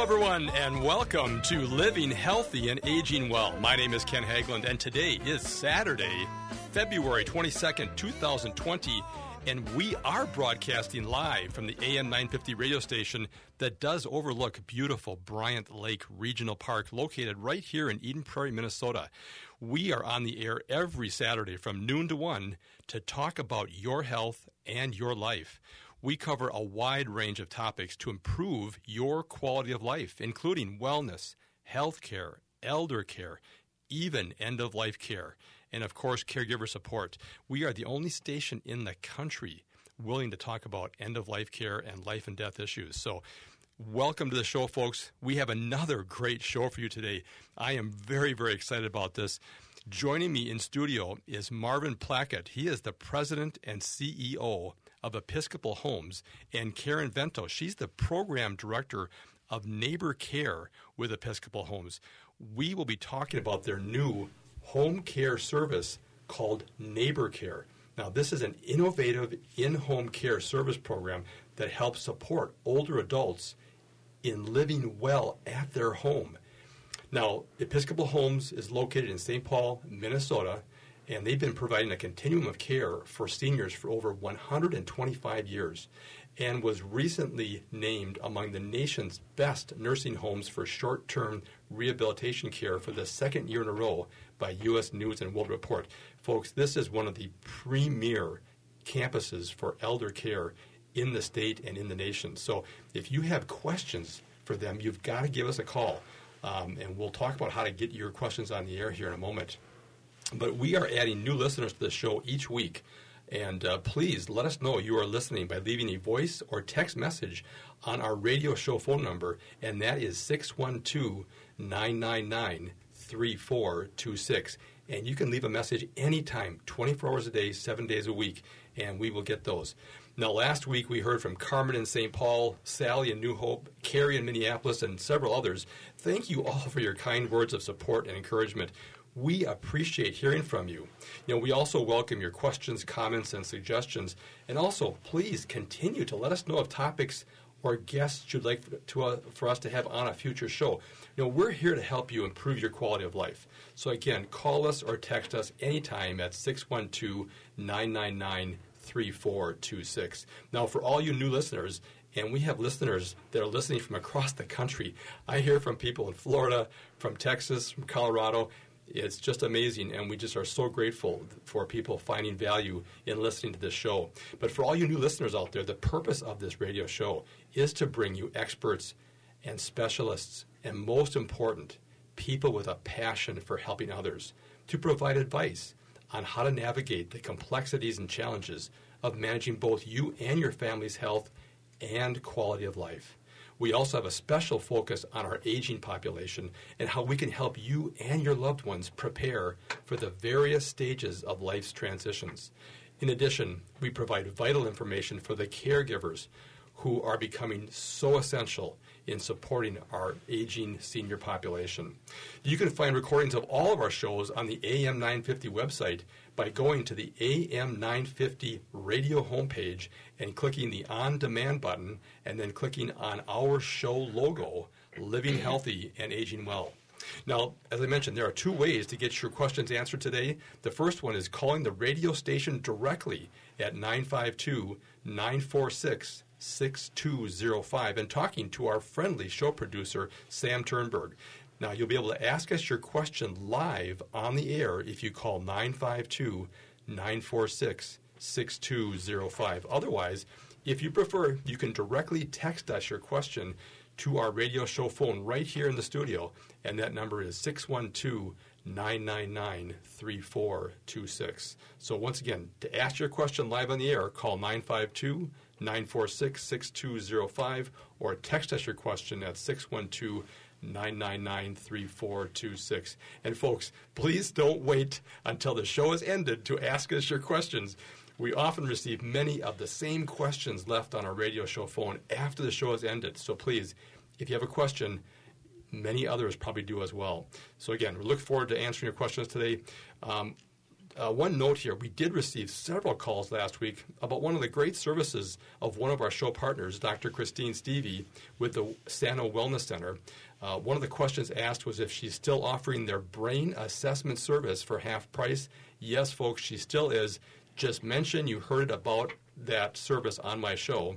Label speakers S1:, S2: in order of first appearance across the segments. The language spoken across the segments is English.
S1: Hello, everyone, and welcome to Living Healthy and Aging Well. My name is Ken Haglind, and today is Saturday, February 22nd, 2020, and we are broadcasting live from the AM 950 radio station that does overlook beautiful Bryant Lake Regional Park, located right here in Eden Prairie, Minnesota. We are on the air every Saturday from noon to 1 to talk about your health and your life. We cover a wide range of topics to improve your quality of life, including wellness, health care, elder care, even end of life care, and of course, caregiver support. We are the only station in the country willing to talk about end of life care and life and death issues. So, welcome to the show, folks. We have another great show for you today. I am very, very excited about this. Joining me in studio is Marvin Plakut. He is the president and CEO of Episcopal Homes, and Karen Vento. She's the program director of Neighbor Care with Episcopal Homes. We will be talking about their new home care service called Neighbor Care. Now, this is an innovative in home care service program that helps support older adults in living well at their home. Now, Episcopal Homes is located in St. Paul, Minnesota, and they've been providing a continuum of care for seniors for over 125 years and was recently named among the nation's best nursing homes for short term rehabilitation care for the second year in a row by U.S. News and World Report. Folks, this is one of the premier campuses for elder care in the state and in the nation. So if you have questions for them, you've got to give us a call. Um, and we'll talk about how to get your questions on the air here in a moment. But we are adding new listeners to the show each week. And uh, please let us know you are listening by leaving a voice or text message on our radio show phone number, and that is 612 999 3426. And you can leave a message anytime, 24 hours a day, seven days a week, and we will get those. Now, last week we heard from Carmen in St. Paul, Sally in New Hope, Carrie in Minneapolis, and several others. Thank you all for your kind words of support and encouragement. We appreciate hearing from you. You know, we also welcome your questions, comments, and suggestions. And also, please continue to let us know of topics or guests you'd like to, uh, for us to have on a future show. You know, we're here to help you improve your quality of life. So again, call us or text us anytime at 612 999 3426. Now, for all you new listeners, and we have listeners that are listening from across the country. I hear from people in Florida, from Texas, from Colorado, it's just amazing, and we just are so grateful for people finding value in listening to this show. But for all you new listeners out there, the purpose of this radio show is to bring you experts and specialists, and most important, people with a passion for helping others, to provide advice on how to navigate the complexities and challenges of managing both you and your family's health and quality of life. We also have a special focus on our aging population and how we can help you and your loved ones prepare for the various stages of life's transitions. In addition, we provide vital information for the caregivers who are becoming so essential in supporting our aging senior population. You can find recordings of all of our shows on the AM 950 website by going to the AM 950 radio homepage and clicking the on demand button and then clicking on our show logo, Living mm-hmm. Healthy and Aging Well. Now, as I mentioned, there are two ways to get your questions answered today. The first one is calling the radio station directly at 952 946 6205 and talking to our friendly show producer, Sam Turnberg. Now, you'll be able to ask us your question live on the air if you call 952 946 6205. Otherwise, if you prefer, you can directly text us your question to our radio show phone right here in the studio, and that number is 612 999 3426. So, once again, to ask your question live on the air, call 952 946 6205 or text us your question at 612 999 3426. And folks, please don't wait until the show is ended to ask us your questions. We often receive many of the same questions left on our radio show phone after the show has ended. So please, if you have a question, many others probably do as well. So again, we look forward to answering your questions today. Um, uh, one note here we did receive several calls last week about one of the great services of one of our show partners, Dr. Christine Stevie, with the Sano Wellness Center. Uh, one of the questions asked was if she's still offering their brain assessment service for half price. Yes, folks, she still is. Just mention you heard about that service on my show.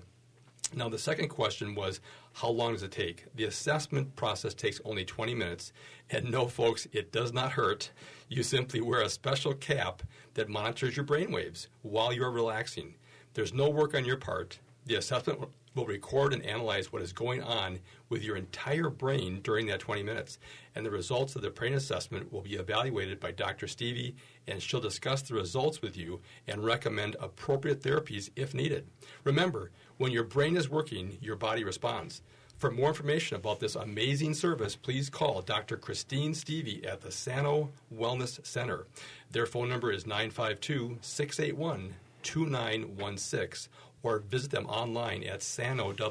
S1: Now, the second question was, how long does it take? The assessment process takes only 20 minutes. And no, folks, it does not hurt. You simply wear a special cap that monitors your brain waves while you're relaxing. There's no work on your part. The assessment will record and analyze what is going on with your entire brain during that 20 minutes. And the results of the brain assessment will be evaluated by Dr. Stevie, and she'll discuss the results with you and recommend appropriate therapies if needed. Remember, when your brain is working, your body responds. For more information about this amazing service, please call Dr. Christine Stevie at the Sano Wellness Center. Their phone number is 952 681 2916 or visit them online at sanowc.com.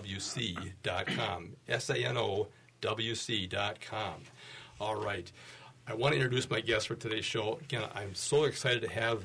S1: S A N O W C.com. All right. I want to introduce my guests for today's show. Again, I'm so excited to have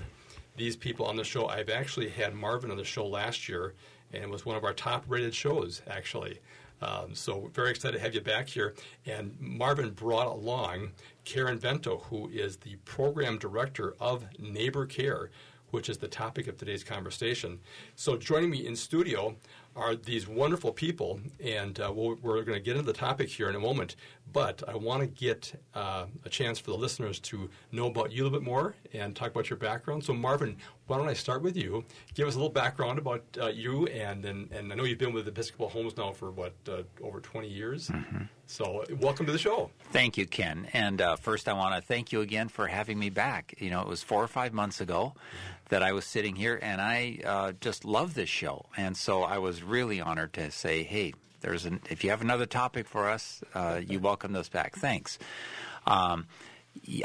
S1: these people on the show. I've actually had Marvin on the show last year, and it was one of our top rated shows, actually. Um, so, very excited to have you back here. And Marvin brought along Karen Vento, who is the program director of Neighbor Care, which is the topic of today's conversation. So, joining me in studio are these wonderful people, and uh, we we are going to get into the topic here in a moment. But I want to get uh, a chance for the listeners to know about you a little bit more and talk about your background. So, Marvin, why don't I start with you? Give us a little background about uh, you, and, and and I know you've been with Episcopal Homes now for what uh, over 20 years. Mm-hmm. So, welcome to the show.
S2: Thank you, Ken. And uh, first, I want to thank you again for having me back. You know, it was four or five months ago that I was sitting here, and I uh, just love this show, and so I was really honored to say, "Hey, there's an, if you have another topic for us, uh, you welcome those back. Thanks." Um,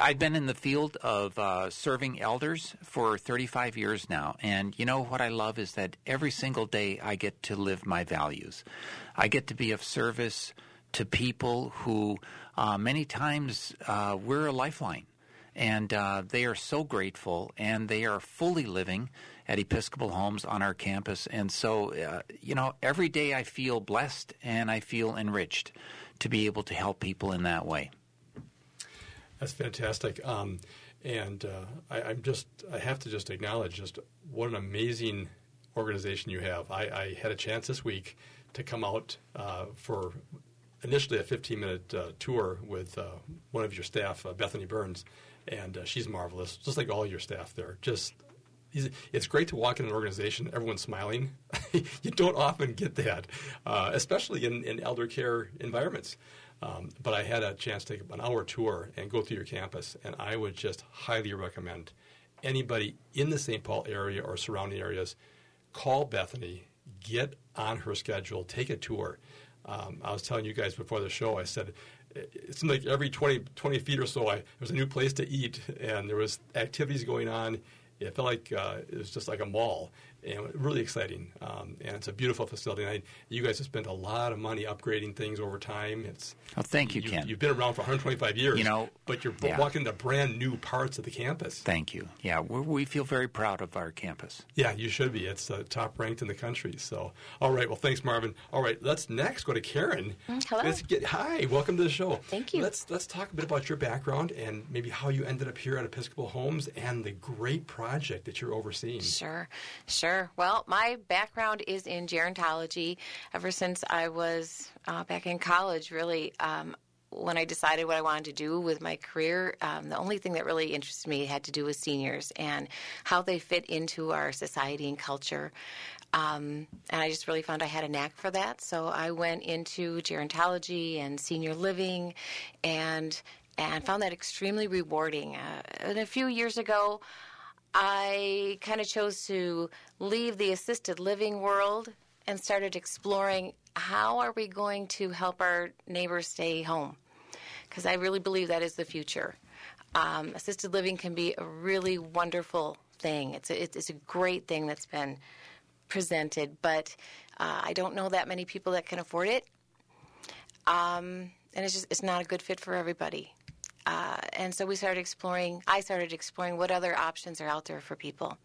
S2: I've been in the field of uh, serving elders for 35 years now, and you know what I love is that every single day I get to live my values. I get to be of service to people who uh, many times uh, we're a lifeline and uh, they are so grateful, and they are fully living at Episcopal Homes on our campus. And so, uh, you know, every day I feel blessed and I feel enriched to be able to help people in that way.
S1: That's fantastic. Um, and uh, I, am just, I have to just acknowledge just what an amazing organization you have. I, I had a chance this week to come out uh, for initially a 15 minute uh, tour with uh, one of your staff, uh, Bethany Burns and uh, she's marvelous, just like all your staff there. Just it's great to walk in an organization, everyone's smiling. you don't often get that, uh, especially in, in elder care environments. Um, but I had a chance to take an hour tour and go through your campus, and I would just highly recommend anybody in the St. Paul area or surrounding areas call Bethany, get on her schedule, take a tour. Um, I was telling you guys before the show, I said it seemed like every 20, 20 feet or so, I, there was a new place to eat, and there was activities going on. It felt like uh, it was just like a mall and really exciting. Um, and it's a beautiful facility. And I, you guys have spent a lot of money upgrading things over time. It's
S2: oh, thank you,
S1: you
S2: Ken.
S1: You've been around for 125 years.
S2: You know,
S1: but you're
S2: yeah.
S1: walking into brand new parts of the campus.
S2: Thank you. Yeah, we feel very proud of our campus.
S1: Yeah, you should be. It's uh, top ranked in the country. So, all right. Well, thanks, Marvin. All right, let's next go to Karen.
S3: Mm, hello.
S1: Let's get hi. Welcome to the show.
S3: Thank you.
S1: Let's let's talk a bit about your background and maybe how you ended up here at Episcopal Homes and the great project that you're overseeing.
S3: Sure, sure. Well, my background is in gerontology. Ever since I was uh, back in college, really, um, when I decided what I wanted to do with my career, um, the only thing that really interested me had to do with seniors and how they fit into our society and culture. Um, and I just really found I had a knack for that. So I went into gerontology and senior living and and found that extremely rewarding. Uh, and a few years ago, I kind of chose to leave the assisted living world and started exploring how are we going to help our neighbors stay home because I really believe that is the future. Um, assisted living can be a really wonderful thing. It's a, it's a great thing that's been presented, but uh, I don't know that many people that can afford it. Um, and it's just it's not a good fit for everybody. Uh, and so we started exploring, I started exploring what other options are out there for people.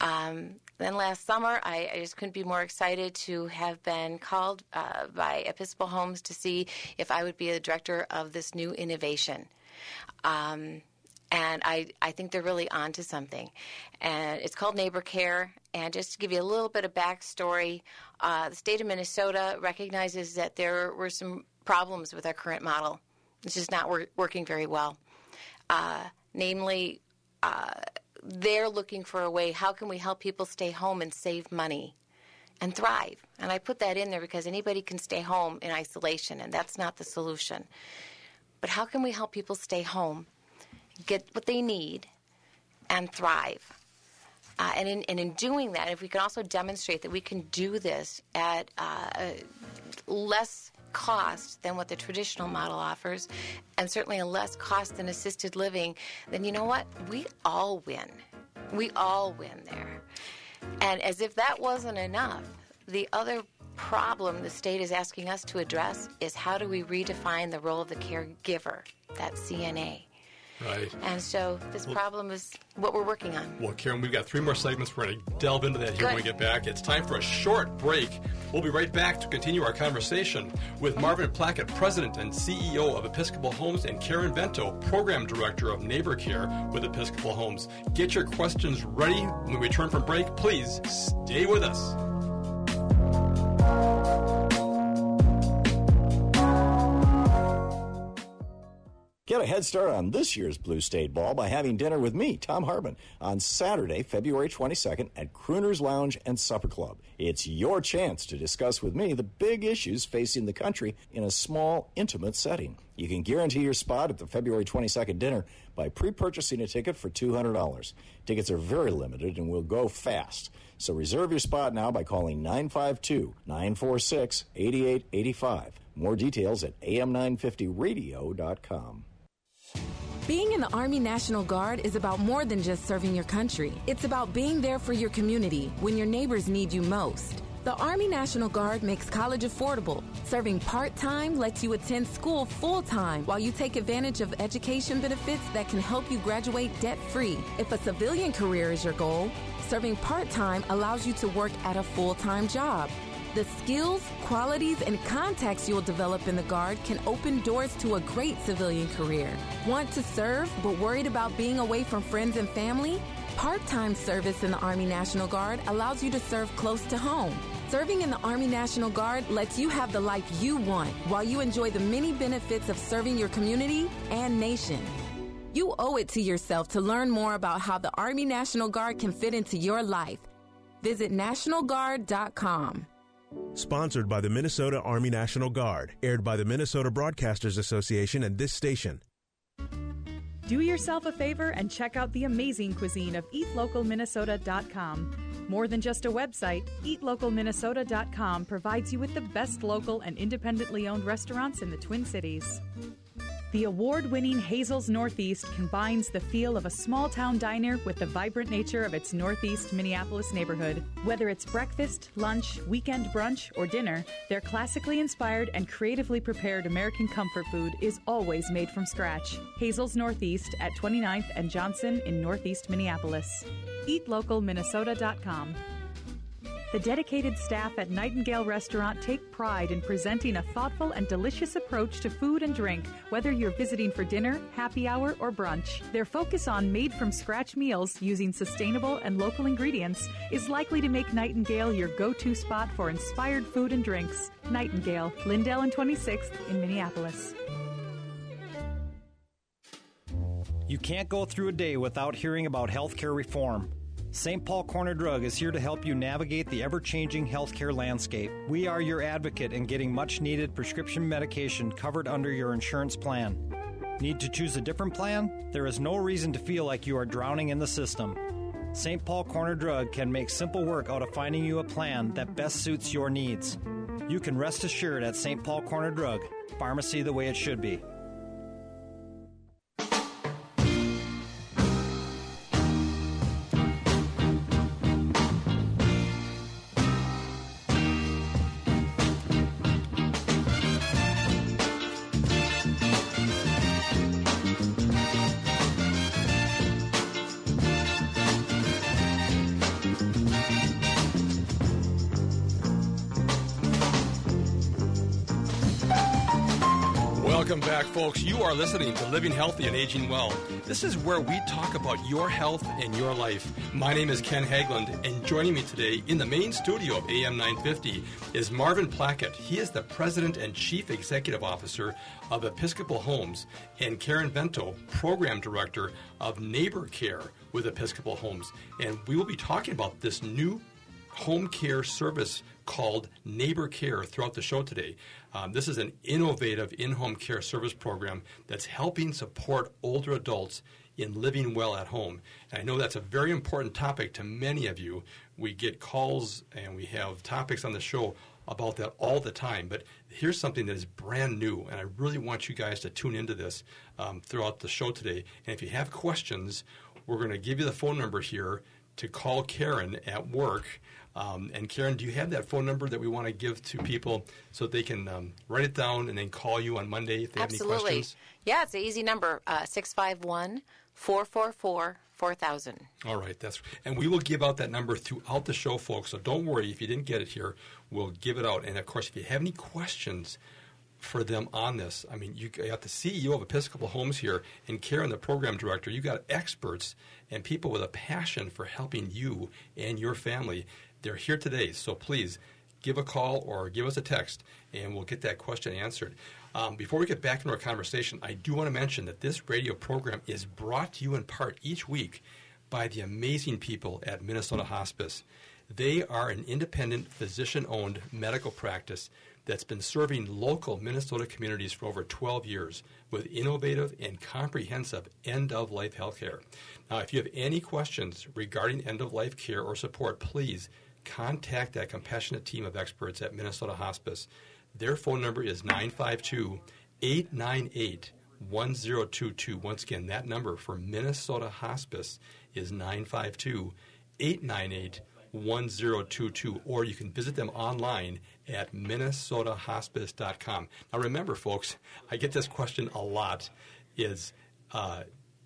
S3: Um, then last summer, I, I, just couldn't be more excited to have been called uh, by Episcopal Homes to see if I would be the director of this new innovation. Um, and I, I think they're really onto something. And it's called Neighbor Care. And just to give you a little bit of backstory, uh, the state of Minnesota recognizes that there were some problems with our current model. It's just not wor- working very well. Uh, namely, uh, they're looking for a way how can we help people stay home and save money and thrive? And I put that in there because anybody can stay home in isolation, and that's not the solution. But how can we help people stay home, get what they need, and thrive? Uh, and, in, and in doing that, if we can also demonstrate that we can do this at uh, less cost than what the traditional model offers, and certainly a less cost than assisted living, then you know what? We all win. We all win there. And as if that wasn't enough, the other problem the state is asking us to address is how do we redefine the role of the caregiver, that CNA?
S1: Right.
S3: And so this well, problem is what we're working on.
S1: Well, Karen, we've got three more segments. We're going to delve into that here Good. when we get back. It's time for a short break. We'll be right back to continue our conversation with Marvin Plakut, President and CEO of Episcopal Homes, and Karen Vento, Program Director of Neighbor Care with Episcopal Homes. Get your questions ready when we return from break. Please stay with us.
S4: Head start on this year's Blue State Ball by having dinner with me, Thom Hartmann, on Saturday, February 22nd at Crooner's Lounge and Supper Club. It's your chance to discuss with me the big issues facing the country in a small, intimate setting. You can guarantee your spot at the February 22nd dinner by pre purchasing a ticket for $200. Tickets are very limited and will go fast. So reserve your spot now by calling 952 946 8885. More details at am950radio.com.
S5: Being in the Army National Guard is about more than just serving your country. It's about being there for your community when your neighbors need you most. The Army National Guard makes college affordable. Serving part time lets you attend school full time while you take advantage of education benefits that can help you graduate debt free. If a civilian career is your goal, serving part time allows you to work at a full time job. The skills, qualities, and contacts you'll develop in the Guard can open doors to a great civilian career. Want to serve but worried about being away from friends and family? Part time service in the Army National Guard allows you to serve close to home. Serving in the Army National Guard lets you have the life you want while you enjoy the many benefits of serving your community and nation. You owe it to yourself to learn more about how the Army National Guard can fit into your life. Visit NationalGuard.com.
S6: Sponsored by the Minnesota Army National Guard, aired by the Minnesota Broadcasters Association and this station.
S7: Do yourself a favor and check out the amazing cuisine of eatlocalminnesota.com. More than just a website, eatlocalminnesota.com provides you with the best local and independently owned restaurants in the Twin Cities. The award winning Hazel's Northeast combines the feel of a small town diner with the vibrant nature of its Northeast Minneapolis neighborhood. Whether it's breakfast, lunch, weekend brunch, or dinner, their classically inspired and creatively prepared American comfort food is always made from scratch. Hazel's Northeast at 29th and Johnson in Northeast Minneapolis. EatLocalMinnesota.com. The dedicated staff at Nightingale Restaurant take pride in presenting a thoughtful and delicious approach to food and drink, whether you're visiting for dinner, happy hour, or brunch. Their focus on made from scratch meals using sustainable and local ingredients is likely to make Nightingale your go to spot for inspired food and drinks. Nightingale, Lyndale and 26th in Minneapolis.
S8: You can't go through a day without hearing about healthcare reform. St. Paul Corner Drug is here to help you navigate the ever changing healthcare landscape. We are your advocate in getting much needed prescription medication covered under your insurance plan. Need to choose a different plan? There is no reason to feel like you are drowning in the system. St. Paul Corner Drug can make simple work out of finding you a plan that best suits your needs. You can rest assured at St. Paul Corner Drug, pharmacy the way it should be.
S1: Are listening to Living Healthy and Aging Well. This is where we talk about your health and your life. My name is Ken Haglind, and joining me today in the main studio of AM 950 is Marvin Plakut. He is the President and Chief Executive Officer of Episcopal Homes, and Karen Vento, Program Director of Neighbor Care with Episcopal Homes. And we will be talking about this new home care service called Neighbor Care throughout the show today. Um, this is an innovative in home care service program that's helping support older adults in living well at home. And I know that's a very important topic to many of you. We get calls and we have topics on the show about that all the time. But here's something that is brand new, and I really want you guys to tune into this um, throughout the show today. And if you have questions, we're going to give you the phone number here to call Karen at work. Um, and Karen, do you have that phone number that we want to give to people so they can um, write it down and then call you on Monday if they
S3: Absolutely.
S1: have any questions?
S3: Yeah, it's an easy number uh, 651 444 4000.
S1: All right, that's and we will give out that number throughout the show, folks. So don't worry if you didn't get it here. We'll give it out, and of course, if you have any questions for them on this, I mean, you got the CEO of Episcopal Homes here, and Karen, the program director. You got experts and people with a passion for helping you and your family. They're here today, so please give a call or give us a text, and we'll get that question answered. Um, before we get back into our conversation, I do want to mention that this radio program is brought to you in part each week by the amazing people at Minnesota Hospice. They are an independent, physician owned medical practice that's been serving local Minnesota communities for over 12 years with innovative and comprehensive end of life health care. Now, if you have any questions regarding end of life care or support, please contact that compassionate team of experts at Minnesota Hospice. Their phone number is 952 898 1022. Once again, that number for Minnesota Hospice is 952 898 1022. Or you can visit them online at minnesotahospice.com. Now, remember, folks, I get this question a lot is uh,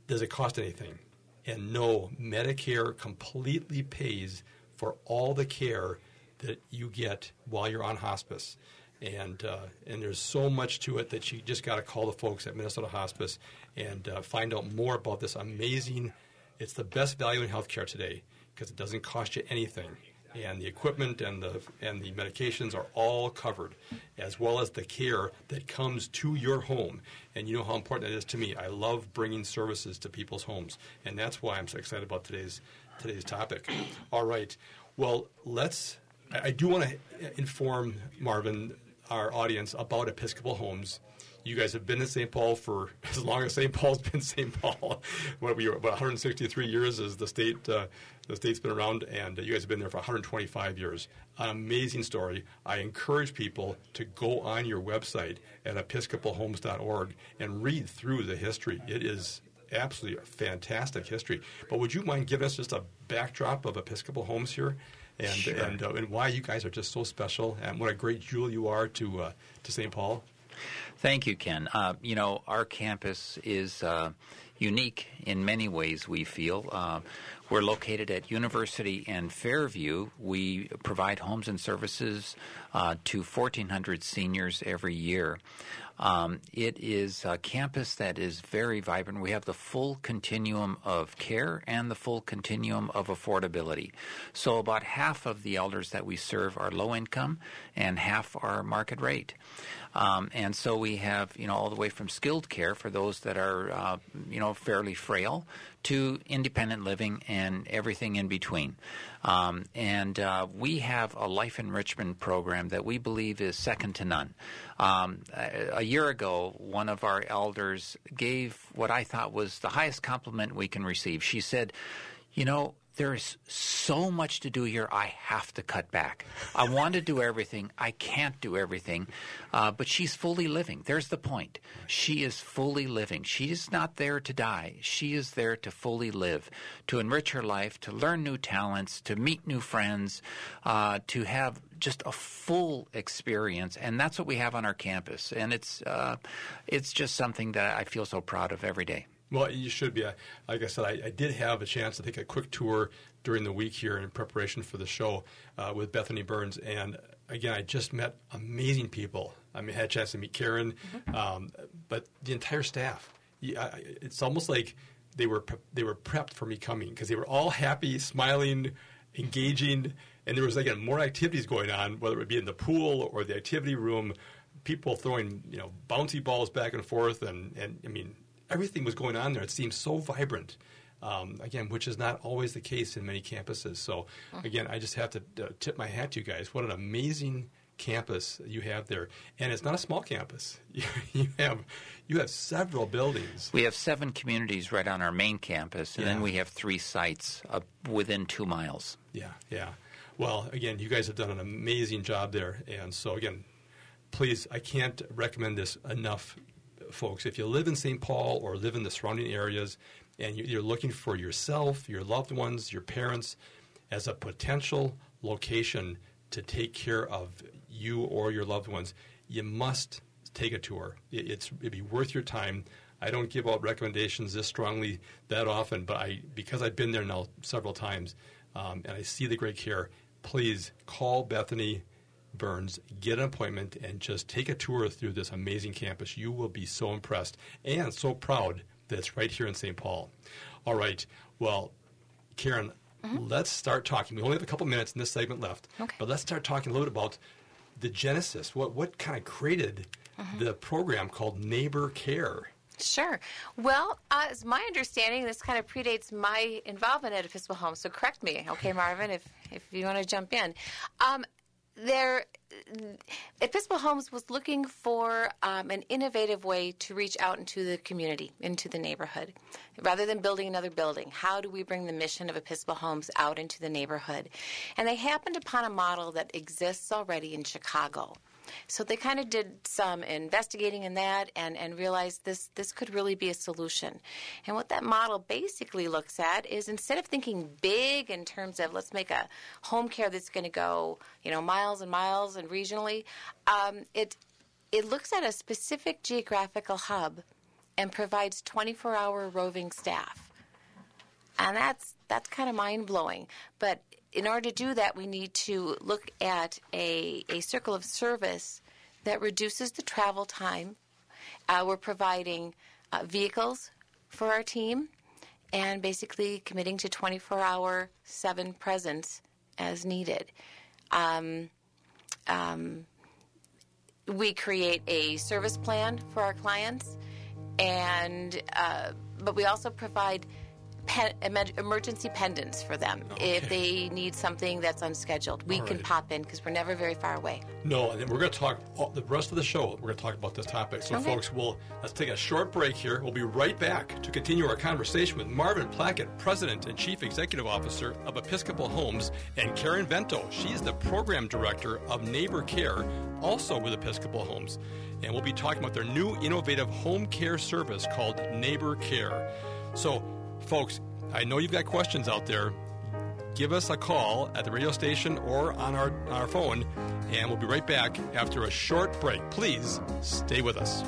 S1: does it cost anything? And no, Medicare completely pays for all the care that you get while you're on hospice. And, uh, and there's so much to it that you just got to call the folks at Minnesota Hospice and uh, find out more about this amazing. It's the best value in healthcare today because it doesn't cost you anything, and the equipment and the and the medications are all covered, as well as the care that comes to your home. And you know how important that is to me. I love bringing services to people's homes, and that's why I'm so excited about today's today's topic. All right, well let's. I do want to inform Marvin, our audience, about Episcopal Homes you guys have been in St. Paul for as long as St. Paul's been St. Paul. what we about 163 years as the state uh, the state's been around, and you guys have been there for 125 years. An amazing story. I encourage people to go on your website at episcopalhomes.org and read through the history. It is absolutely fantastic history. But would you mind giving us just a backdrop of Episcopal Homes here? And,
S2: Sure.
S1: and, uh, and why you guys are just so special, and what a great jewel you are to uh, to St. Paul.
S2: Thank you, Ken. Uh, you know, our campus is uh, unique in many ways, we feel. Uh, we're located at University and Fairview. We provide homes and services uh, to 1,400 seniors every year. Um, it is a campus that is very vibrant. We have the full continuum of care and the full continuum of affordability. So, about half of the elders that we serve are low income, and half are market rate. Um, and so we have, you know, all the way from skilled care for those that are, uh, you know, fairly frail to independent living and everything in between. Um, and uh, we have a life enrichment program that we believe is second to none. Um, a, a year ago, one of our elders gave what I thought was the highest compliment we can receive. She said, You know, there is so much to do here. I have to cut back. I want to do everything. I can't do everything. Uh, but she's fully living. There's the point. She is fully living. She is not there to die. She is there to fully live, to enrich her life, to learn new talents, to meet new friends, uh, to have just a full experience. And that's what we have on our campus. And it's, uh, it's just something that I feel so proud of every day.
S1: Well, you should be. I, like I said, I, I, did have a chance to take a quick tour during the week here in preparation for the show uh, with Bethany Burns, and again, I just met amazing people. I mean, I had a chance to meet Karen, mm-hmm. um, but the entire staff. Yeah, it's almost like they were pre- they were prepped for me coming because they were all happy, smiling, engaging, and there was again more activities going on, whether it be in the pool or the activity room. People throwing you know bouncy balls back and forth, and and I mean everything was going on there. It seemed so vibrant. Um, again, which is not always the case in many campuses. So, again, I just have to uh, tip my hat to you guys. What an amazing campus you have there, and it's not a small campus. you have you have several buildings.
S2: We have seven communities right on our main campus, and yeah. then we have three sites within two miles.
S1: Yeah, yeah. Well, again, you guys have done an amazing job there, and so again, please, I can't recommend this enough, folks. If you live in St. Paul or live in the surrounding areas and you're looking for yourself, your loved ones, your parents as a potential location to take care of you or your loved ones, you must take a tour. It's it'd be worth your time. I don't give out recommendations this strongly that often, but I because I've been there now several times um, and I see the great care. Please call Bethany Burns, get an appointment, and just take a tour through this amazing campus. You will be so impressed and so proud that it's right here in St. Paul. All right. Well, Karen, mm-hmm. let's start talking. We only have a couple minutes in this segment left, okay. but let's start talking a little bit about the genesis. What what kind of created mm-hmm. the program called Neighbor Care?
S3: Sure. Well, uh, as my understanding, this kind of predates my involvement at Episcopal Home. So correct me, okay, Marvin, if if you want to jump in. Um, there, Episcopal Homes was looking for um, an innovative way to reach out into the community, into the neighborhood, rather than building another building. How do we bring the mission of Episcopal Homes out into the neighborhood? And they happened upon a model that exists already in Chicago. So they kind of did some investigating in that and, and realized this, this could really be a solution. And what that model basically looks at is instead of thinking big in terms of let's make a home care that's going to go, you know, miles and miles and regionally, um, it, it looks at a specific geographical hub and provides 24 hour roving staff. And that's that's kind of mind blowing. But in order to do that, we need to look at a, a circle of service that reduces the travel time. Uh, we're providing uh, vehicles for our team and basically committing to 24 hour, seven presence as needed. Um, um, we create a service plan for our clients, and uh, but we also provide Pen, emergency pendants for them okay. if they need something that's unscheduled. We All can pop in because we're never very far away.
S1: No, and we're going to talk all, the rest of the show. We're going to talk about this topic. So, okay. folks, we'll let's take a short break here. We'll be right back to continue our conversation with Marvin Plakut, President and Chief Executive Officer of Episcopal Homes, and Karen Vento. She's the Program Director of Neighbor Care, also with Episcopal Homes. And we'll be talking about their new innovative home care service called Neighbor Care. So, Folks, I know you've got questions out there. Give us a call at the radio station or on our, our phone, and we'll be right back after a short break. Please stay with us.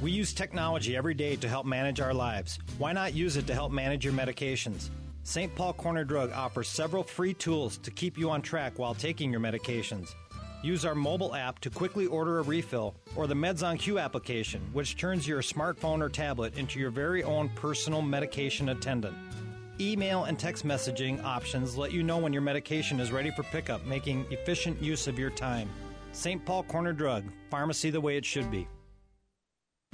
S8: We use technology every day to help manage our lives. Why not use it to help manage your medications? St. Paul Corner Drug offers several free tools to keep you on track while taking your medications. Use our mobile app to quickly order a refill or the Meds on Q application, which turns your smartphone or tablet into your very own personal medication attendant. Email and text messaging options let you know when your medication is ready for pickup, making efficient use of your time. St. Paul Corner Drug, pharmacy the way it should be.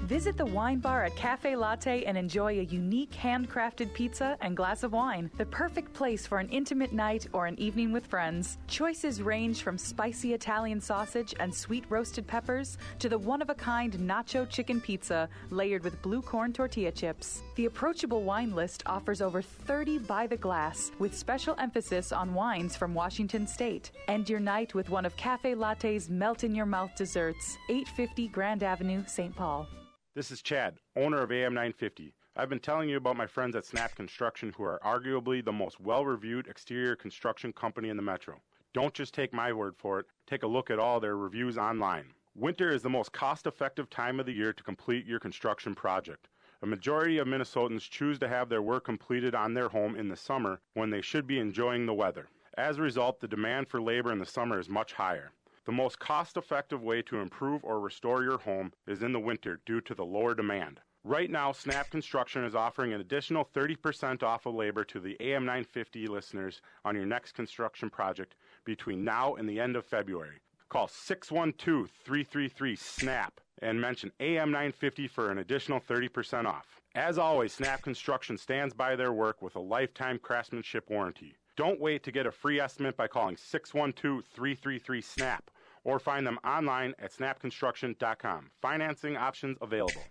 S7: Visit the wine bar at Cafe Latte and enjoy a unique handcrafted pizza and glass of wine. The perfect place for an intimate night or an evening with friends. Choices range from spicy Italian sausage and sweet roasted peppers to the one of a kind nacho chicken pizza layered with blue corn tortilla chips. The approachable wine list offers over 30 by the glass with special emphasis on wines from Washington State. End your night with one of Cafe Latte's melt in your mouth desserts, 850 Grand Avenue, St. Paul.
S9: This is Chad, owner of AM 950. I've been telling you about my friends at Snap Construction, who are arguably the most well reviewed exterior construction company in the metro. Don't just take my word for it, take a look at all their reviews online. Winter is the most cost effective time of the year to complete your construction project. A majority of Minnesotans choose to have their work completed on their home in the summer when they should be enjoying the weather. As a result, the demand for labor in the summer is much higher. The most cost effective way to improve or restore your home is in the winter due to the lower demand. Right now, Snap Construction is offering an additional 30% off of labor to the AM 950 listeners on your next construction project between now and the end of February. Call 612 333 SNAP and mention AM 950 for an additional 30% off. As always, Snap Construction stands by their work with a lifetime craftsmanship warranty. Don't wait to get a free estimate by calling 612 333 SNAP or find them online at snapconstruction.com. Financing options available.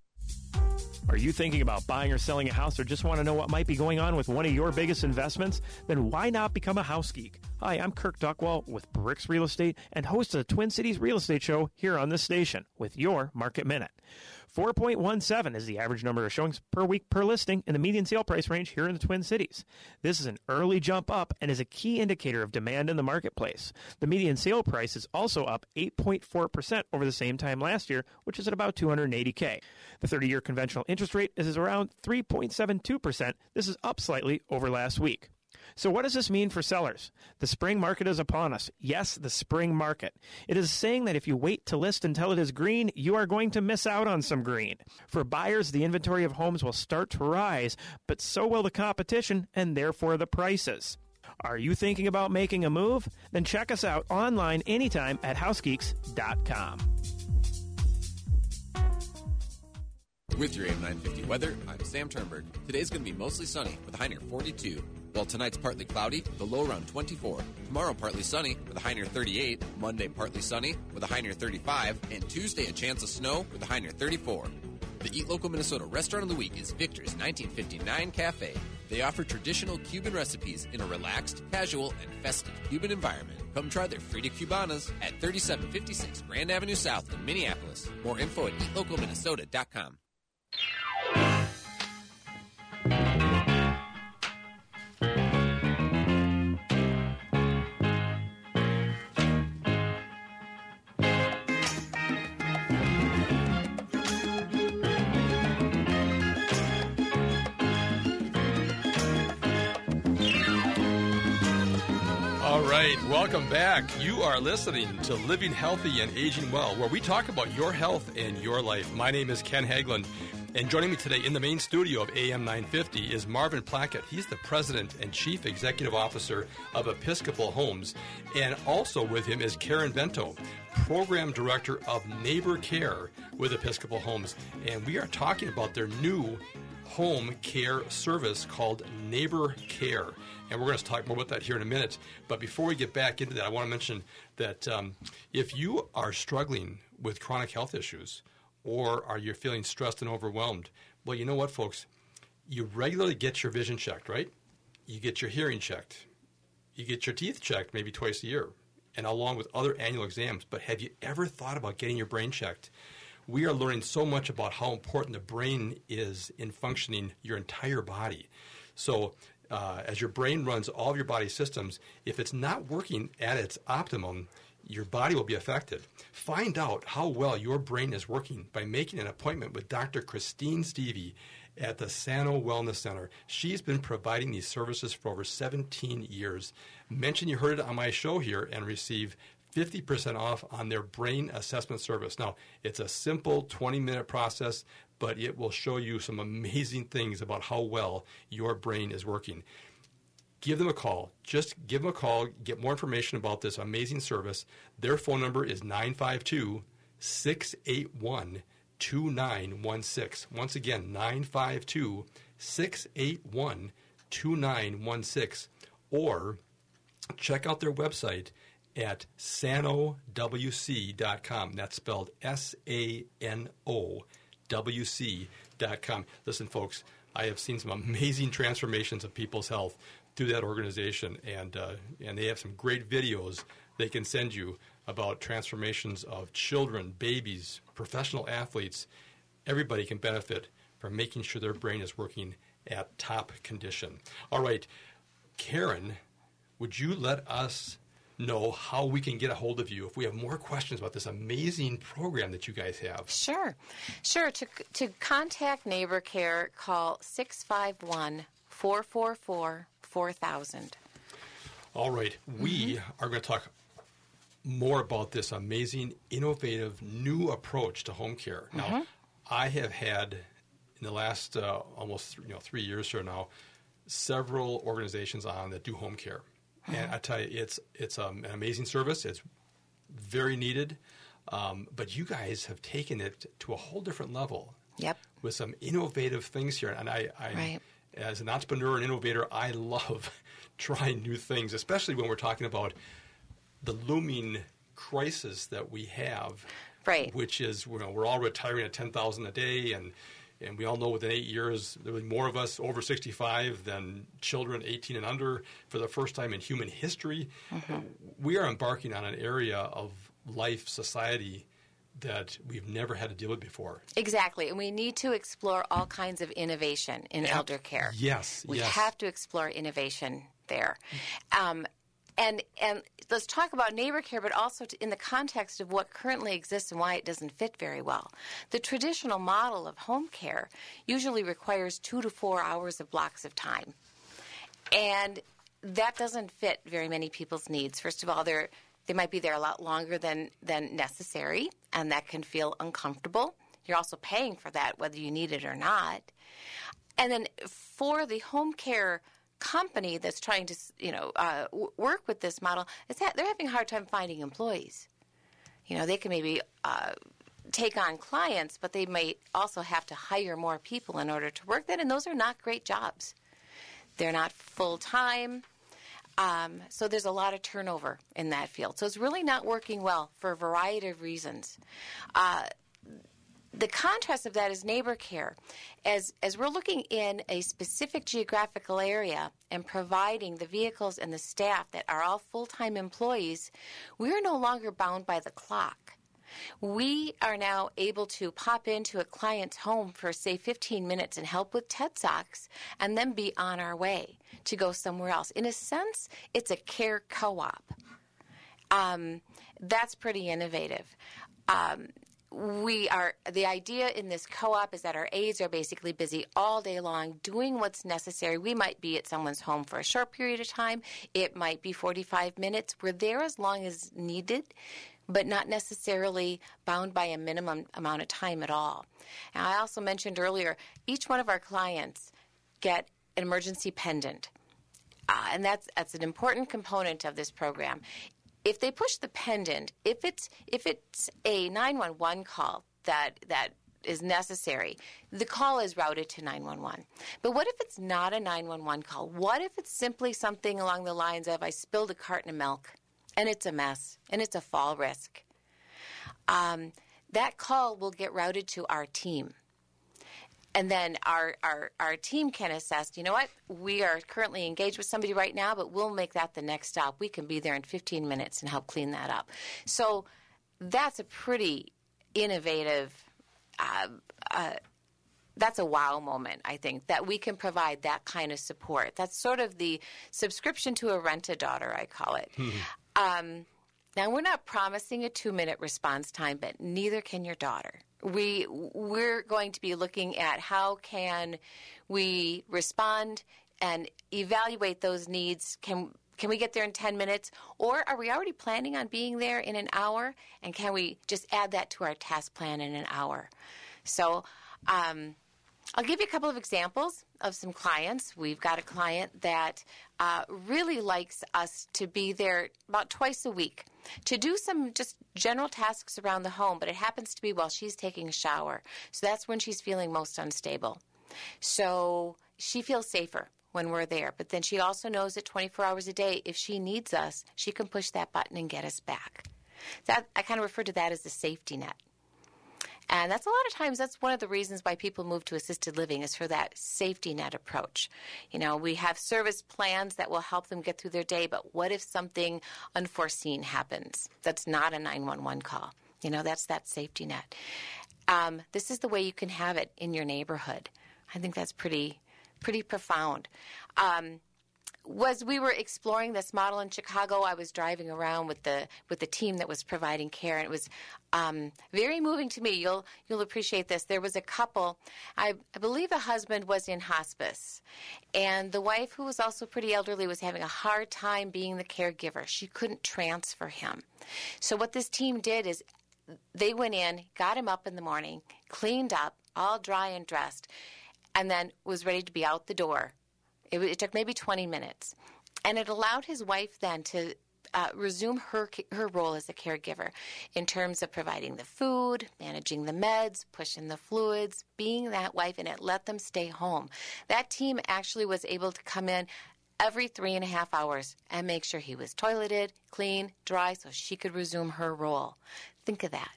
S10: Are you thinking about buying or selling a house or just want to know what might be going on with one of your biggest investments? Then why not become a house geek? Hi, I'm Kirk Duckwall with Bricks Real Estate and host of the Twin Cities Real Estate Show here on this station with your Market Minute. 4.17 is the average number of showings per week per listing in the median sale price range here in the Twin Cities. This is an early jump up and is a key indicator of demand in the marketplace. The median sale price is also up 8.4% over the same time last year, which is at about 280K. The 30 year conventional interest rate is around 3.72%. This is up slightly over last week. So, what does this mean for sellers? The spring market is upon us. Yes, the spring market. It is saying that if you wait to list until it is green, you are going to miss out on some green. For buyers, the inventory of homes will start to rise, but so will the competition and therefore the prices. Are you thinking about making a move? Then check us out online anytime at housegeeks.com.
S11: With your AM 950 weather, I'm Sam Turnberg. Today's going to be mostly sunny with a high near 42. While tonight's partly cloudy the low around 24. Tomorrow, partly sunny with a high near 38. Monday, partly sunny with a high near 35. And Tuesday, a chance of snow with a high near 34. The Eat Local Minnesota restaurant of the week is Victor's 1959 Cafe. They offer traditional Cuban recipes in a relaxed, casual, and festive Cuban environment. Come try their Frida Cubanas at 3756 Grand Avenue South in Minneapolis. More info at eatlocalminnesota.com.
S1: right, welcome back. You are listening to Living Healthy and Aging Well, where we talk about your health and your life. My name is Ken Haglind, and joining me today in the main studio of AM 950 is Marvin Plakut. He's the president and chief executive officer of Episcopal Homes, and also with him is Karen Vento, program director of Neighbor Care with Episcopal Homes, and we are talking about their new home care service called Neighbor Care. And we're going to talk more about that here in a minute. But before we get back into that, I want to mention that um, if you are struggling with chronic health issues or are you feeling stressed and overwhelmed, well, you know what, folks? You regularly get your vision checked, right? You get your hearing checked. You get your teeth checked maybe twice a year, and along with other annual exams. But have you ever thought about getting your brain checked? We are learning so much about how important the brain is in functioning your entire body. So, uh, as your brain runs all of your body systems, if it's not working at its optimum, your body will be affected. Find out how well your brain is working by making an appointment with Dr. Christine Stevie at the Sano Wellness Center. She's been providing these services for over 17 years. Mention you heard it on my show here and receive 50% off on their brain assessment service. Now, it's a simple 20 minute process, but it will show you some amazing things about how well your brain is working. Give them a call. Just give them a call, get more information about this amazing service. Their phone number is 952 681 2916. Once again, 952 681 2916. Or check out their website at sanowc.com. That's spelled S A N O W C.com. Listen, folks, I have seen some amazing transformations of people's health through that organization, and, uh, and they have some great videos they can send you about transformations of children, babies, professional athletes. Everybody can benefit from making sure their brain is working at top condition. All right, Karen, would you let us know how we can get a hold of you if we have more questions about this amazing program that you guys have.
S3: Sure. Sure. To, to contact Neighbor Care, call 651 444 4000.
S1: All right. We are going to talk more about this amazing, innovative, new approach to home care. Now, I have had in the last uh, almost you know three years or now several organizations on that do home care, and I tell you, it's it's um, an amazing service. It's very needed, um, but you guys have taken it to a whole different level.
S3: Yep.
S1: With some innovative things here, and I, I
S3: Right.
S1: as an entrepreneur and innovator, I love trying new things, especially when we're talking about the looming crisis that we have,
S3: Right.
S1: Which is, you know, we're all retiring at ten thousand a day, and and we all know within eight years there will be more of us over sixty five than children eighteen and under for the first time in human history. We are embarking on an area of life society that we've never had to deal with before.
S3: Exactly. And we need to explore all kinds of innovation in elder care.
S1: Yes,
S3: We
S1: yes.
S3: have to explore innovation there. Um, and, and let's talk about neighbor care, but also in the context of what currently exists and why it doesn't fit very well. The traditional model of home care usually requires two to four hours of blocks of time. And that doesn't fit very many people's needs. First of all, they're they might be there a lot longer than than necessary, and that can feel uncomfortable. You're also paying for that, whether you need it or not. And then for the home care company that's trying to, you know, uh, work with this model, is that they're having a hard time finding employees. You know, they can maybe uh, take on clients, but they may also have to hire more people in order to work that, and those are not great jobs. They're not full time. Um, so there's a lot of turnover in that field. So it's really not working well for a variety of reasons. Uh, the contrast of that is neighbor care. As, as we're looking in a specific geographical area and providing the vehicles and the staff that are all full time employees, we're no longer bound by the clock. We are now able to pop into a client's home for, say, 15 minutes and help with TED Talks and then be on our way to go somewhere else. In a sense, it's a care co op. Um, that's pretty innovative. Um, we are the idea in this co-op is that our aides are basically busy all day long doing what's necessary. We might be at someone's home for a short period of time. It might be 45 minutes. We're there as long as needed but not necessarily bound by a minimum amount of time at all. I also mentioned earlier each one of our clients get an emergency pendant. Uh, and that's that's an important component of this program. If they push the pendant, if it's if it's a 911 call that that is necessary, the call is routed to 911. But what if it's not a 911 call? What if it's simply something along the lines of I spilled a carton of milk and it's a mess and it's a fall risk? Um, that call will get routed to our team and then our, our, our team can assess, you know what, we are currently engaged with somebody right now, but we'll make that the next stop. We can be there in 15 minutes and help clean that up. So that's a pretty innovative, uh, uh, that's a wow moment, I think, that we can provide that kind of support. That's sort of the subscription to a rent a daughter, I call it. Um, now we're not promising a two minute response time, but neither can your daughter. We we're going to be looking at how can we respond and evaluate those needs. Can can we get there in 10 minutes or are we already planning on being there in an hour and can we just add that to our task plan in an hour? So um, I'll give you a couple of examples of some clients. We've got a client that uh, really likes us to be there about twice a week to do some just general tasks around the home, but it happens to be while she's taking a shower. So that's when she's feeling most unstable. So she feels safer when we're there, but then she also knows that 24 hours a day, if she needs us, she can push that button and get us back. That I kind of refer to that as the safety net. And that's a lot of times that's one of the reasons why people move to assisted living is for that safety net approach. You know, we have service plans that will help them get through their day, but what if something unforeseen happens? That's not a 911 call. You know, that's that safety net. Um, this is the way you can have it in your neighborhood. I think that's pretty pretty profound. Um, was we were exploring this model in Chicago. I was driving around with the with the team that was providing care, and it was um, very moving to me. You'll you'll appreciate this. There was a couple. I, I believe the husband was in hospice, and the wife, who was also pretty elderly, was having a hard time being the caregiver. She couldn't transfer him. So what this team did is they went in, got him up in the morning, cleaned up, all dry and dressed, and then was ready to be out the door it, it took maybe 20 minutes. And it allowed his wife then to uh, resume her her role as a caregiver in terms of providing the food, managing the meds, pushing the fluids, being that wife, and it let them stay home. That team actually was able to come in every three and a half hours and make sure he was toileted, clean, dry, so she could resume her role. Think of that.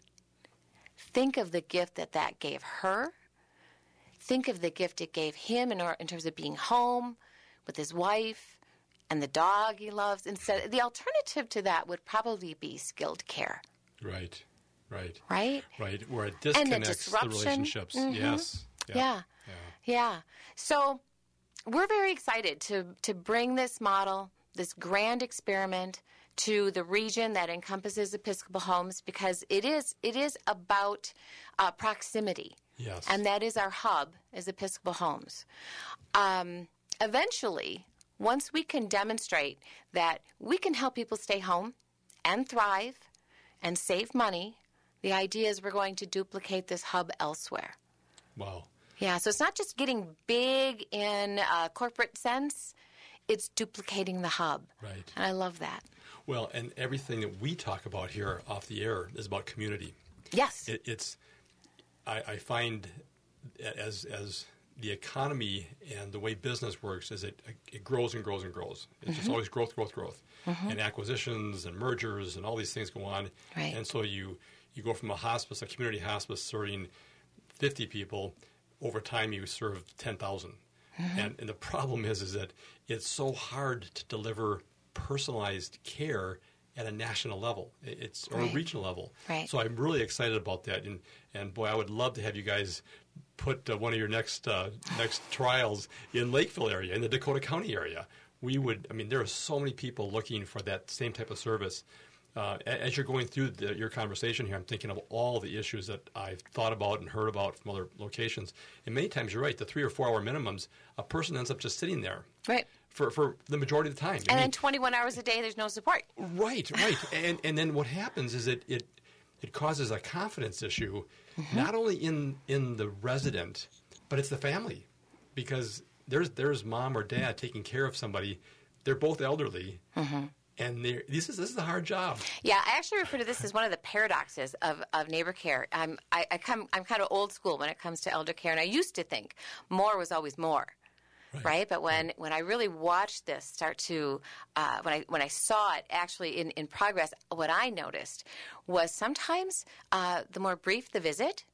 S3: Think of the gift that that gave her. Think of the gift it gave him in, in terms of being home, with his wife and the dog he loves. Instead, the alternative to that would probably be skilled care.
S1: Right, right,
S3: right,
S1: right. Where it disconnects the, the, relationships.
S3: Mm-hmm.
S1: Yes.
S3: Yeah. Yeah. yeah. yeah. So we're very excited to to bring this model, this grand experiment, to the region that encompasses Episcopal Homes because it is it is about uh, proximity.
S1: Yes.
S3: And that is our hub is Episcopal Homes. Um, eventually, once we can demonstrate that we can help people stay home and thrive and save money, the idea is we're going to duplicate this hub elsewhere.
S1: Wow.
S3: Yeah, so it's not just getting big in a corporate sense, it's duplicating the hub.
S1: Right.
S3: And I love that.
S1: Well, and everything that we talk about here off the air is about community.
S3: Yes.
S1: It, it's, I, I find as, as the economy and the way business works is it, it grows and grows and grows. It's mm-hmm. just always growth, growth, growth, mm-hmm. and acquisitions and mergers and all these things go on.
S3: Right.
S1: And so you you go from a hospice, a community hospice, serving fifty people. Over time, you serve ten thousand. Mm-hmm. And, and the problem is, is that it's so hard to deliver personalized care at a national level. It's or right. a regional level.
S3: Right.
S1: So I'm really excited about that, and and boy, I would love to have you guys put uh, one of your next uh, next trials in Lakeville area, in the Dakota County area. We would, I mean, there are so many people looking for that same type of service. Uh, as you're going through the, your conversation here, I'm thinking of all the issues that I've thought about and heard about from other locations. And many times, you're right. The three or four hour minimums, a person ends up just sitting there.
S3: Right.
S1: For, for the majority of the time.
S3: And I mean, then 21 hours a day, there's no support.
S1: Right, right. and, and then what happens is it, it, it causes a confidence issue mm-hmm. not only in in the resident, but it's the family, because there's there's mom or dad taking care of somebody. They're both elderly. Mm-hmm. And this is this is a hard job.
S3: Yeah, I actually refer to this as one of the paradoxes of, of neighbor care. I'm I, I come I'm kind of old school when it comes to elder care, and I used to think more was always more. Right. right. But when, when I really watched this start to, uh, when I when I saw it actually in, in progress, what I noticed was sometimes uh, the more brief the visit,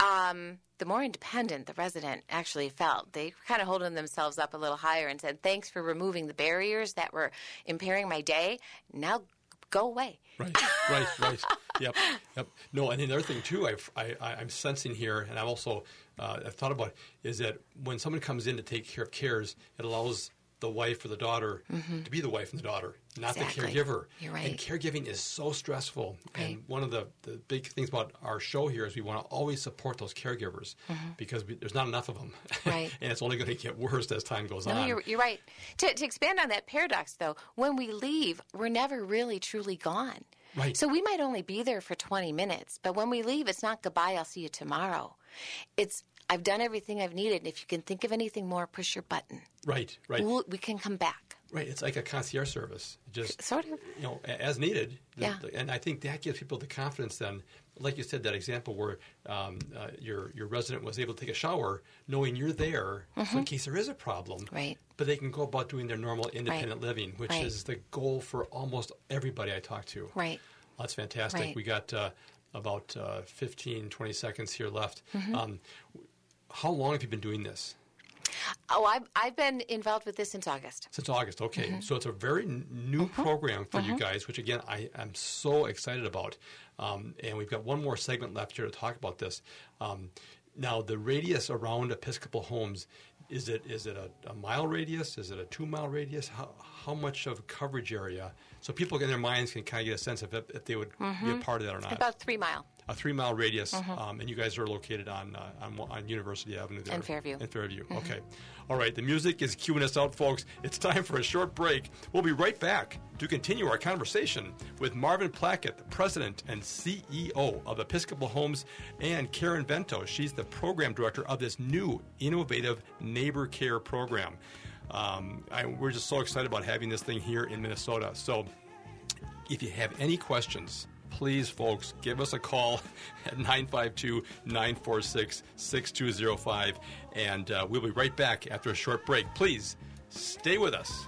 S3: um, the more independent the resident actually felt. They kind of holding themselves up a little higher and said, "Thanks for removing the barriers that were impairing my day. Now go away."
S1: Right, right, right. yep, yep. No, and another thing too, I've, I, I'm sensing here, and I'm also uh, I've thought about is that when someone comes in to take care of cares, it allows the wife or the daughter mm-hmm. to be the wife and the daughter, not
S3: exactly.
S1: the caregiver.
S3: You're right.
S1: And caregiving is so stressful.
S3: Right.
S1: And one of the, the big things about our show here is we want to always support those caregivers mm-hmm. because we, there's not enough of them.
S3: Right.
S1: and it's only going to get worse as time goes
S3: no,
S1: on.
S3: You're, you're right. To, to expand on that paradox, though, when we leave, we're never really truly gone.
S1: Right.
S3: So we might only be there for 20 minutes, but when we leave, it's not goodbye, I'll see you tomorrow. It's I've done everything I've needed. And if you can think of anything more, push your button.
S1: Right, right.
S3: We'll, we can come back.
S1: Right. It's like a concierge service, just
S3: sort of,
S1: you know, as needed.
S3: Yeah.
S1: And I think that gives people the confidence. Then, like you said, that example where um, uh, your your resident was able to take a shower, knowing you're there, mm-hmm. so in case there is a problem.
S3: Right.
S1: But they can go about doing their normal independent
S3: right.
S1: living, which
S3: right.
S1: is the goal for almost everybody I talk to.
S3: Right.
S1: Well, that's fantastic.
S3: Right.
S1: We got. Uh, about uh, 15, 20 seconds here left.
S3: Mm-hmm.
S1: Um, how long have you been doing this?
S3: Oh, I've, I've been involved with this since August.
S1: Since August, okay.
S3: Mm-hmm.
S1: So it's a very n- new
S3: mm-hmm.
S1: program for you
S3: Mhm.
S1: guys, which again, I am so excited about. Um, and we've got one more segment left here to talk about this. Um, now, the radius around Episcopal homes, is it is it a, a, mile radius? Is it a two mile radius? How, how much of coverage area? So people in their minds can kind of get a sense of if, if they would mm-hmm. be a mm-hmm. part of that or not.
S3: About three mile.
S1: A three mile radius, mm-hmm. um, and you guys are located on, uh, on, on University Avenue there.
S3: In Fairview.
S1: In Fairview. Mm-hmm. Okay. All right. The music is cueing us out, folks. It's time for a short break. We'll be right back to continue our conversation with Marvin Plakut, the president and CEO of Episcopal Homes, and Karen Vento. She's the program director of this new innovative neighbor care program. Um, I, we're just so excited about having this thing here in Minnesota. So, if you have any questions, please, folks, give us a call at 952 946 6205, and uh, we'll be right back after a short break. Please stay with us.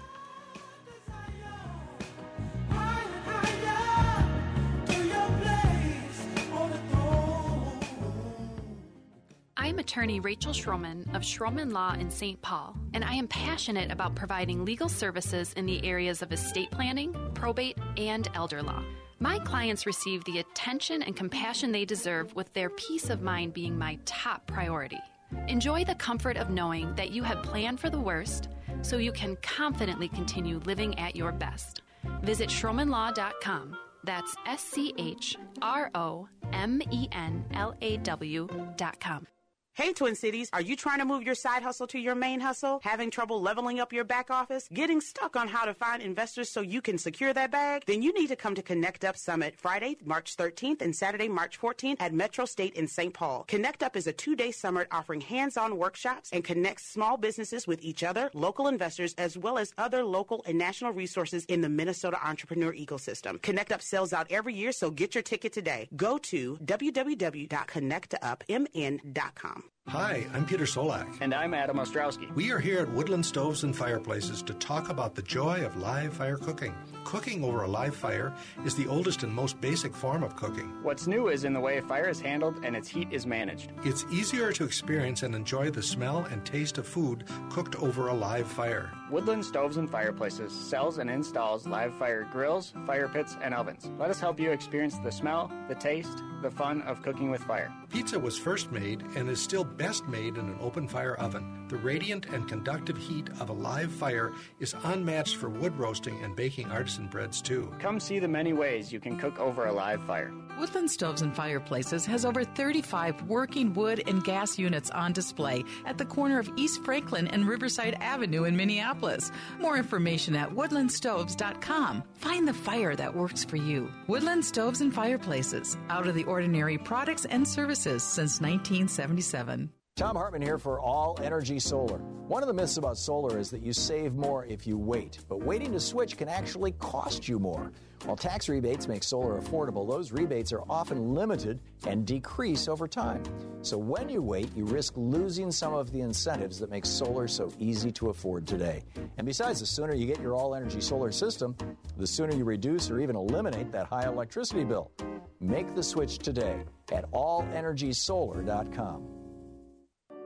S12: I'm attorney Rachel Schromen of Schromen Law in St. Paul, and I am passionate about providing legal services in the areas of estate planning, probate, and elder law. My clients receive the attention and compassion they deserve with their peace of mind being my top priority. Enjoy the comfort of knowing that you have planned for the worst so you can confidently continue living at your best. Visit SchromenLaw.com. That's S C H R O M E N L A W.com.
S13: Hey, Twin Cities, are you trying to move your side hustle to your main hustle? Having trouble leveling up your back office? Getting stuck on how to find investors so you can secure that bag? Then you need to come to Connect Up Summit Friday, March 13th and Saturday, March 14th at Metro State in St. Paul. Connect Up is a two day summit offering hands on workshops and connects small businesses with each other, local investors, as well as other local and national resources in the Minnesota entrepreneur ecosystem. Connect Up sells out every year, so get your ticket today. Go to www.connectupmn.com.
S14: Hi, I'm Peter Solak.
S15: And I'm Adam Ostrowski.
S14: We are here at Woodland Stoves and Fireplaces to talk about the joy of live fire cooking. Cooking over a live fire is the oldest and most basic form of cooking.
S15: What's new is in the way a fire is handled and its heat is managed.
S14: It's easier to experience and enjoy the smell and taste of food cooked over a live fire.
S15: Woodland Stoves and Fireplaces sells and installs live fire grills, fire pits, and ovens. Let us help you experience the smell, the taste, the fun of cooking with fire.
S14: Pizza was first made and is still best made in an open fire oven. The radiant and conductive heat of a live fire is unmatched for wood roasting and baking artisan breads too.
S15: Come see the many ways you can cook over a live fire.
S16: Woodland Stoves and Fireplaces has over 35 working wood and gas units on display at the corner of East Franklin and Riverside Avenue in Minneapolis. More information at woodlandstoves.com. Find the fire that works for you. Woodland Stoves and Fireplaces, out of the ordinary products and services since 1977.
S4: Thom Hartmann here for All Energy Solar. One of the myths about solar is that you save more if you wait, but waiting to switch can actually cost you more. While tax rebates make solar affordable, those rebates are often limited and decrease over time. So when you wait, you risk losing some of the incentives that make solar so easy to afford today. And besides, the sooner you get your all energy solar system, the sooner you reduce or even eliminate that high electricity bill. Make the switch today at allenergysolar.com.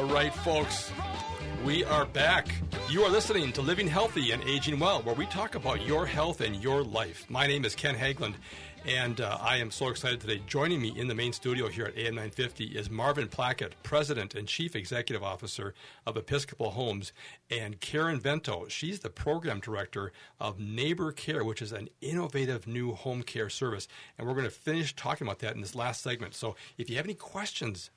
S1: All right, folks, we are back. You are listening to Living Healthy and Aging Well, where we talk about your health and your life. My name is Ken Haglind, and uh, I am so excited today. Joining me in the main studio here at AM 950 is Marvin Plakut, President and Chief Executive Officer of Episcopal Homes, and Karen Vento. She's the Program Director of Neighbor Care, which is an innovative new home care service. And we're going to finish talking about that in this last segment. So if you have any questions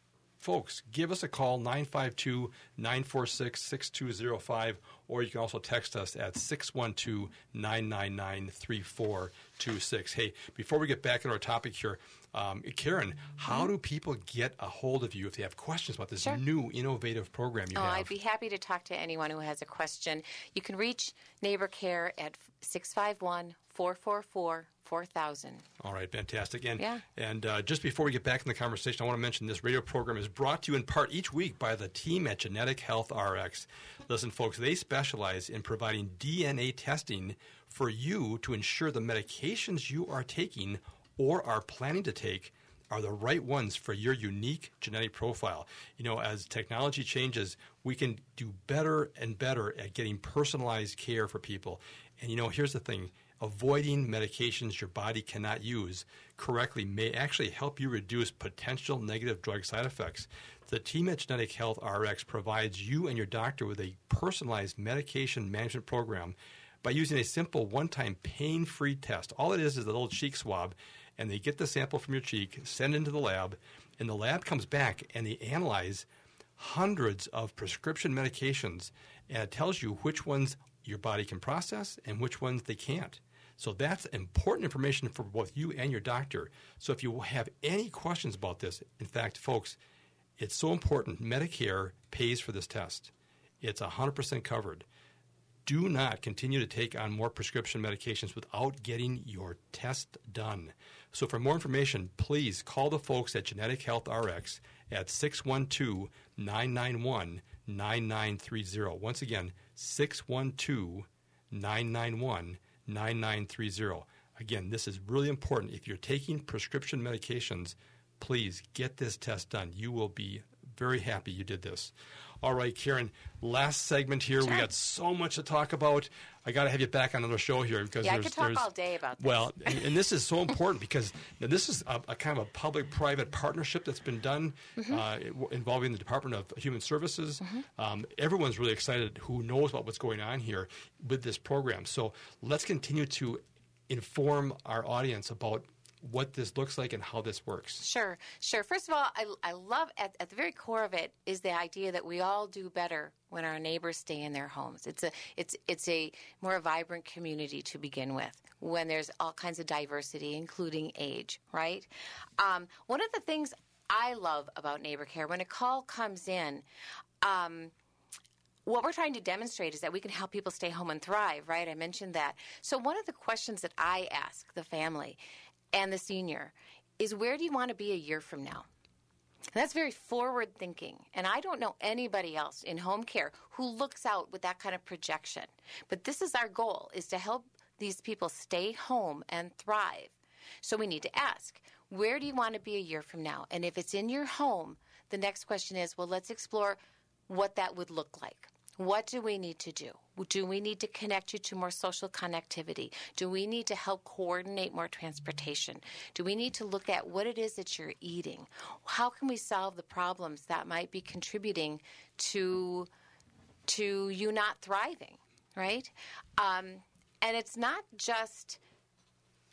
S1: folks, give us a call 952 946 6205, or you can also text us at 612 999 3426. Hey, before we get back into our topic here, um, Karen, how do people get a hold of you if they have questions about this
S3: Sure.
S1: new innovative program you
S3: oh,
S1: have?
S3: I'd be happy to talk to anyone who has a question. You can reach Neighbor Care at 651 444 4000.
S1: All right, fantastic. And
S3: Yeah.
S1: and uh, just before we get back in the conversation, I want to mention this radio program is brought to you in part each week by the team at Genetic Health RX. Listen, folks, they specialize in providing DNA testing for you to ensure the medications you are taking or are planning to take are the right ones for your unique genetic profile. You know, as technology changes, we can do better and better at getting personalized care for people. And you know, here's the thing avoiding medications your body cannot use correctly may actually help you reduce potential negative drug side effects. The team at Genetic Health RX provides you and your doctor with a personalized medication management program by using a simple one time pain free test. All it is is a little cheek swab, and they get the sample from your cheek, send it into the lab, and the lab comes back and they analyze hundreds of prescription medications, and it tells you which ones your body can process and which ones they can't. So that's important information for both you and your doctor. So if you have any questions about this, in fact, folks, it's so important. Medicare pays for this test. It's 100% covered. Do not continue to take on more prescription medications without getting your test done. So for more information, please call the folks at Genetic Health RX at 612 991 9930. Once again, 612 991 9930. Again, this is really important. If you're taking prescription medications, please get this test done. You will be very happy you did this. All right, Karen, last segment here. We got so much to talk about. I got to have you back on another show here because
S3: Yeah, I
S1: there's,
S3: could talk
S1: there's
S3: all day about this.
S1: well, and, and this is so important because this is a, a kind of a public-private partnership that's been done
S3: Mhm.
S1: uh, involving the Department of Human Services.
S3: Mhm.
S1: Um, everyone's really excited who knows about what's going on here with this program. So let's continue to inform our audience about what this looks like and how this works.
S3: Sure, sure. First of all, I, I love at, at the very core of it is the idea that we all do better when our neighbors stay in their homes. It's a it's it's a more vibrant community to begin with when there's all kinds of diversity, including age. Right. Um, one of the things I love about neighbor care when a call comes in. Um, what we're trying to demonstrate is that we can help people stay home and thrive, right? I mentioned that. So, one of the questions that I ask the family and the senior is where do you want to be a year from now? That's very forward thinking. And I don't know anybody else in home care who looks out with that kind of projection. But this is our goal is to help these people stay home and thrive. So we need to ask, where do you want to be a year from now? And if it's in your home, the next question is, well, let's explore what that would look like. What do we need to do? Do we need to connect you to more social connectivity? Do we need to help coordinate more transportation? Do we need to look at what it is that you're eating? How can we solve the problems that might be contributing to to you not thriving, right? Um, and it's not just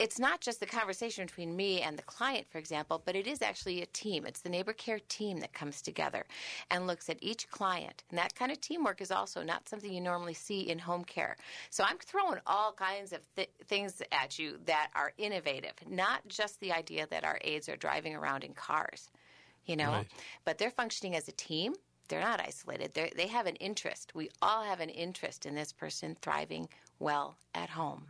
S3: it's not just the conversation between me and the client, for example, but it is actually a team. It's the neighbor care team that comes together and looks at each client. And that kind of teamwork is also not something you normally see in home care. So I'm throwing all kinds of th- things at you that are innovative, not just the idea that our aides are driving around in cars, you know,
S17: Right.
S3: but they're functioning as a team. They're not isolated. They're, they have an interest. We all have an interest in this person thriving well at home.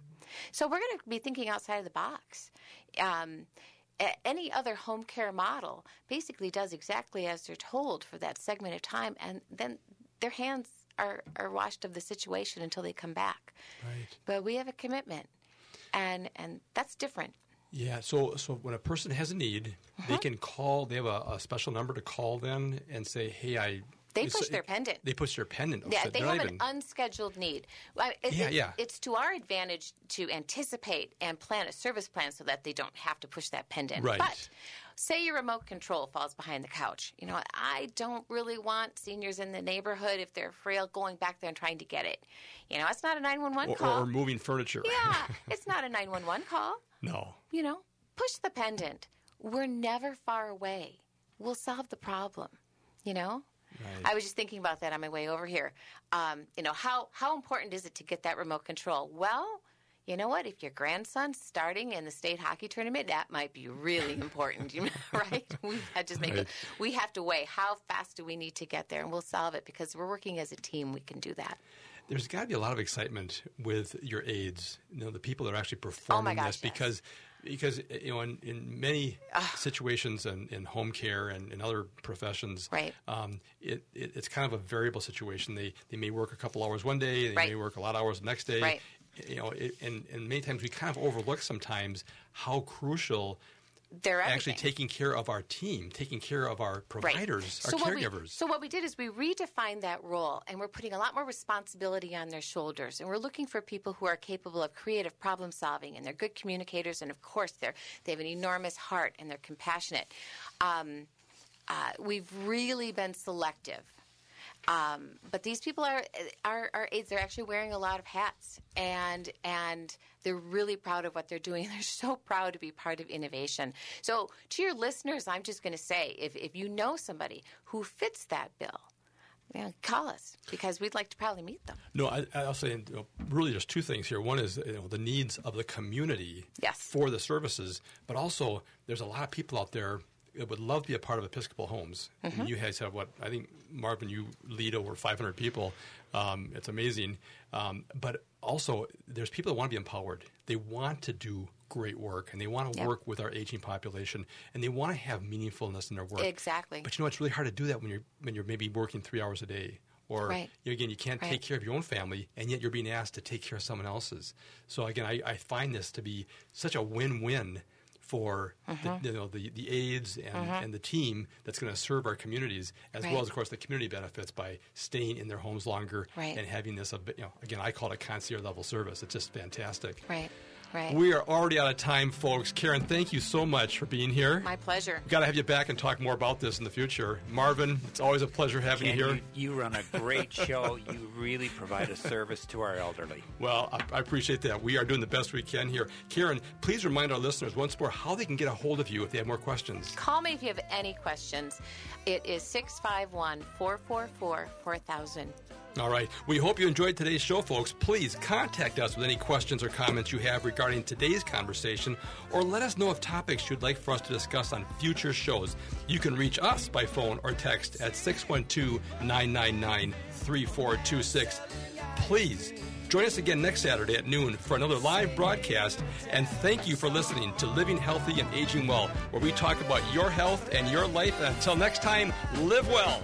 S3: So we're going to be thinking outside of the box. Um, any other home care model basically does exactly as they're told for that segment of time, and then their hands are, are washed of the situation until they come back.
S1: Right.
S3: But we have a commitment, and and that's different.
S1: Yeah. So so when a person has a need, they
S3: Uh-huh.
S1: can call. They have a, a special number to call then and say, "Hey, I."
S3: They push their pendant.
S1: They push their pendant.
S3: Yeah,
S1: So
S3: they have an unscheduled need. Well, it-
S1: Yeah,
S3: it-
S1: yeah.
S3: It's to our advantage to anticipate and plan a service plan so that they don't have to push that pendant.
S1: Right.
S3: But say your remote control falls behind the couch. You know, I don't really want seniors in the neighborhood if they're frail going back there and trying to get it. You know, it's not a 911
S1: or,
S3: call.
S1: or moving furniture.
S3: yeah, it's not a 911 call.
S1: No.
S3: You know, push the pendant. We're never far away. We'll solve the problem. You know, I was just thinking about that on my way over here. Um, you know, how how important is it to get that remote control? Well, you know what? If your grandson's starting in the state hockey tournament, that might be really important, you know, right? We have just make
S1: Right.
S3: it, we have to weigh how fast do we need to get there, and we'll solve it because we're working as a team. We can do that.
S1: There's got to be a lot of excitement with your aides, you know, the people that are actually performing
S3: Oh gosh,
S1: this because because you know in, in many situations and in home care and in other professions,
S3: Right.
S1: um, it, it, it's kind of a variable situation. They they may work a couple hours one day, they
S3: Right.
S1: may work a lot of hours the next day.
S3: Right.
S1: You know, it, and and many times we kind of overlook sometimes how crucial.
S3: They're
S1: actually taking care of our team, taking care of our providers, our
S3: what we,
S1: caregivers.
S3: so what we did is we redefined that role, and we're putting a lot more responsibility on their shoulders, and we're looking for people who are capable of creative problem solving, and they're good communicators, and of course they're they have an enormous heart and they're compassionate. Um, uh, we've really been selective. Um, but these people are are are aides. They're actually wearing a lot of hats, and and they're really proud of what they're doing. They're so proud to be part of innovation. So, to your listeners, I'm just going to say, if if you know somebody who fits that bill, know, call us because we'd like to probably meet them.
S1: No, I, I'll say you know, really there's two things here. One is you know, the needs of the community
S3: Yes.
S1: for the services, but also there's a lot of people out there would love to be a part of Episcopal Homes. And
S3: Mhm.
S1: you guys have what I think Marvin, you lead over 500 people. Um, it's amazing, um, but also there's people that want to be empowered. They want to do great work and they want to
S3: Yep.
S1: work with our aging population and they want to have meaningfulness in their work.
S3: Exactly.
S1: But you know, it's really hard to do that when you're when you're maybe working three hours a day, or
S3: Right.
S1: you know, again, you can't
S3: Right.
S1: take care of your own family, and yet you're being asked to take care of someone else's. So again, I, I find this to be such a win-win for
S3: Mhm.
S1: the, you know the, the aides and,
S3: Mhm.
S1: and the team that's going to serve our communities, as
S3: Right.
S1: well as of course the community benefits by staying in their homes longer
S3: Right.
S1: and having this. a You know, again, I call it a concierge level service. It's just fantastic.
S3: Right. Right.
S1: We are already out of time, folks. Karen, thank you so much for being here.
S3: My pleasure.
S1: We've got to have you back and talk more about this in the future. Marvin, it's always a pleasure having
S2: Ken,
S1: you here.
S2: You, you run a great show. You really provide a service to our elderly.
S1: Well, I, I appreciate that. We are doing the best we can here. Karen, please remind our listeners once more how they can get a hold of you if they have more questions.
S3: Call me if you have any questions. It is 651 444 4000.
S1: All right. We hope you enjoyed today's show, folks. Please contact us with any questions or comments you have regarding today's conversation, or let us know of topics you'd like for us to discuss on future shows. You can reach us by phone or text at 612 999 3426. Please join us again next Saturday at noon for another live broadcast. And thank you for listening to Living Healthy and Aging Well, where we talk about your health and your life. And until next time, live well.